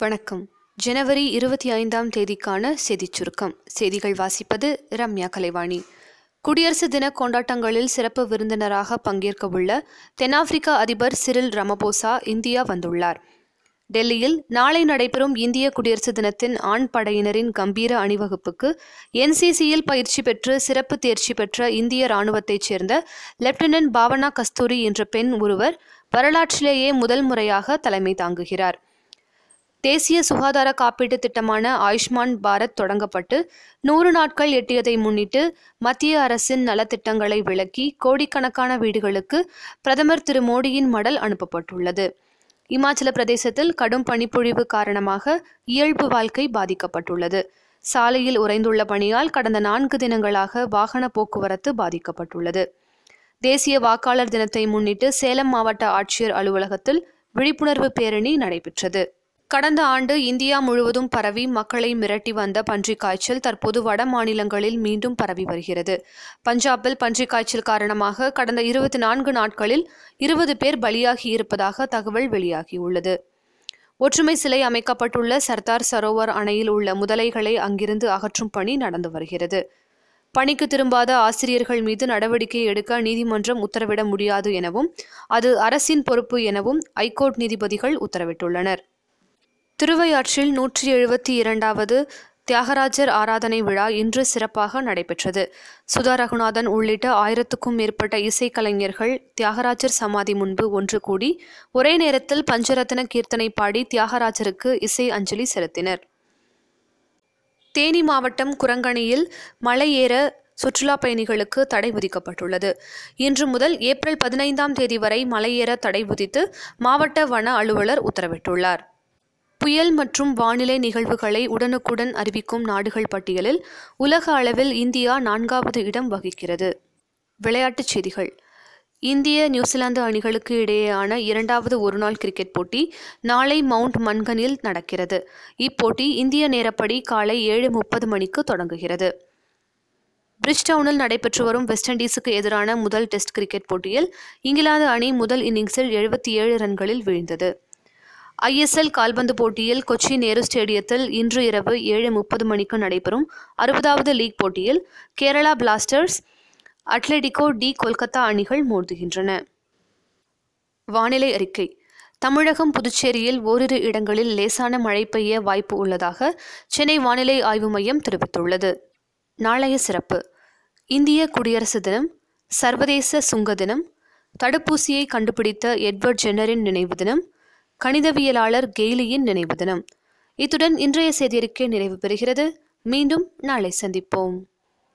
வணக்கம். ஜனவரி இருபத்தி ஐந்தாம் தேதிக்கான செய்திச் சுருக்கம். செய்திகள் வாசிப்பது ரம்யா கலைவாணி. குடியரசு தின கொண்டாட்டங்களில் சிறப்பு விருந்தினராக பங்கேற்கவுள்ள தென்னாப்பிரிக்க அதிபர் சிறில் ரமபோசா இந்தியா வந்துள்ளார். டெல்லியில் நாளை நடைபெறும் இந்திய குடியரசு தினத்தின் ஆண் படையினரின் கம்பீர அணிவகுப்புக்கு என்சிசியில் பயிற்சி பெற்று சிறப்பு தேர்ச்சி பெற்ற இந்திய ராணுவத்தைச் சேர்ந்த லெப்டினன்ட் பாவனா கஸ்தூரி என்ற பெண் ஒருவர் வரலாற்றிலேயே முதல் முறையாக தலைமை தாங்குகிறார். தேசிய சுகாதார காப்பீட்டு திட்டமான ஆயுஷ்மான் பாரத் தொடங்கப்பட்டு நூறு நாட்கள் எட்டியதை முன்னிட்டு மத்திய அரசின் நலத்திட்டங்களை விளக்கி கோடிக்கணக்கான வீடுகளுக்கு பிரதமர் திரு மோடியின் மடல் அனுப்பப்பட்டுள்ளது. இமாச்சல பிரதேசத்தில் கடும் பனிப்பொழிவு காரணமாக இயல்பு வாழ்க்கை பாதிக்கப்பட்டுள்ளது. சாலையில் உறைந்துள்ள பணியால் கடந்த நான்கு தினங்களாக வாகன போக்குவரத்து பாதிக்கப்பட்டுள்ளது. தேசிய வாக்காளர் தினத்தை முன்னிட்டு சேலம் மாவட்ட ஆட்சியர் அலுவலகத்தில் விழிப்புணர்வு பேரணி நடைபெற்றது. கடந்த ஆண்டு இந்தியா முழுவதும் பரவி மக்களை மிரட்டி வந்த பன்றிக் காய்ச்சல் தற்போது வட மாநிலங்களில் மீண்டும் பரவி வருகிறது. பஞ்சாபில் பன்றிக் காய்ச்சல் காரணமாக கடந்த இருபத்தி நான்கு நாட்களில் இருபது பேர் பலியாகி இருப்பதாக தகவல் வெளியாகியுள்ளது. ஒற்றுமை சிலை அமைக்கப்பட்டுள்ள சர்தார் சரோவர் அணையில் உள்ள முதலைகளை அங்கிருந்து அகற்றும் பணி நடந்து வருகிறது. பணிக்கு திரும்பாத ஆசிரியர்கள் மீது நடவடிக்கை எடுக்க நீதிமன்றம் உத்தரவிட முடியாது எனவும் அது அரசின் பொறுப்பு எனவும் ஐகோர்ட் நீதிபதிகள் உத்தரவிட்டுள்ளனர். திருவையாற்றில் நூற்றி எழுபத்தி இரண்டாவது தியாகராஜர் ஆராதனை விழா இன்று சிறப்பாக நடைபெற்றது. சுதா ரகுநாதன் உள்ளிட்ட ஆயிரத்துக்கும் மேற்பட்ட இசைக்கலைஞர்கள் தியாகராஜர் சமாதி முன்பு ஒன்று கூடி ஒரே நேரத்தில் பஞ்சரத்ன கீர்த்தனை பாடி தியாகராஜருக்கு இசை அஞ்சலி செலுத்தினர். தேனி மாவட்டம் குரங்கணியில் மலை ஏற சுற்றுலா பயணிகளுக்கு தடை விதிக்கப்பட்டுள்ளது. இன்று முதல் ஏப்ரல் பதினைந்தாம் தேதி வரை மலையேற தடை விதித்து மாவட்ட வன அலுவலர் உத்தரவிட்டுள்ளார். புயல் மற்றும் வானிலை நிகழ்வுகளை உடனுக்குடன் அறிவிக்கும் நாடுகள் பட்டியலில் உலக அளவில் இந்தியா நான்காவது இடம் வகிக்கிறது. விளையாட்டுச் செய்திகள். இந்திய நியூசிலாந்து அணிகளுக்கு இடையேயான இரண்டாவது ஒருநாள் கிரிக்கெட் போட்டி நாளை மவுண்ட் மன்கனில் நடக்கிறது. இப்போட்டி இந்திய நேரப்படி காலை ஏழு முப்பது மணிக்கு தொடங்குகிறது. பிரிஸ்டவுனில் நடைபெற்று வரும் வெஸ்ட் இண்டீஸுக்கு எதிரான முதல் டெஸ்ட் கிரிக்கெட் போட்டியில் இங்கிலாந்து அணி முதல் இன்னிங்ஸில் எழுபத்தி ஏழு ரன்களில் வீழ்ந்தது. ஐஎஸ்எல் கால்பந்து போட்டியில் கொச்சி நேரு ஸ்டேடியத்தில் இன்று இரவு ஏழு முப்பது மணிக்கு நடைபெறும் அறுபதாவது லீக் போட்டியில் Kerala Blasters Atletico de Kolkata அணிகள் மோதுகின்றன. வானிலை அறிக்கை. தமிழகம் புதுச்சேரியில் ஓரிரு இடங்களில் லேசான மழை பெய்ய வாய்ப்பு உள்ளதாக சென்னை வானிலை ஆய்வு மையம் தெரிவித்துள்ளது. நாளைய சிறப்பு. இந்திய குடியரசு தினம் சர்வதேச சுங்க தினம் தடுப்பூசியை கண்டுபிடித்த எட்வர்ட் ஜென்னரின் நினைவு தினம் கணிதவியலாளர் கெய்லியின் நினைவு தினம் இத்துடன் இன்றைய செய்தியறிக்கை நிறைவு பெறுகிறது. மீண்டும் நாளை சந்திப்போம்.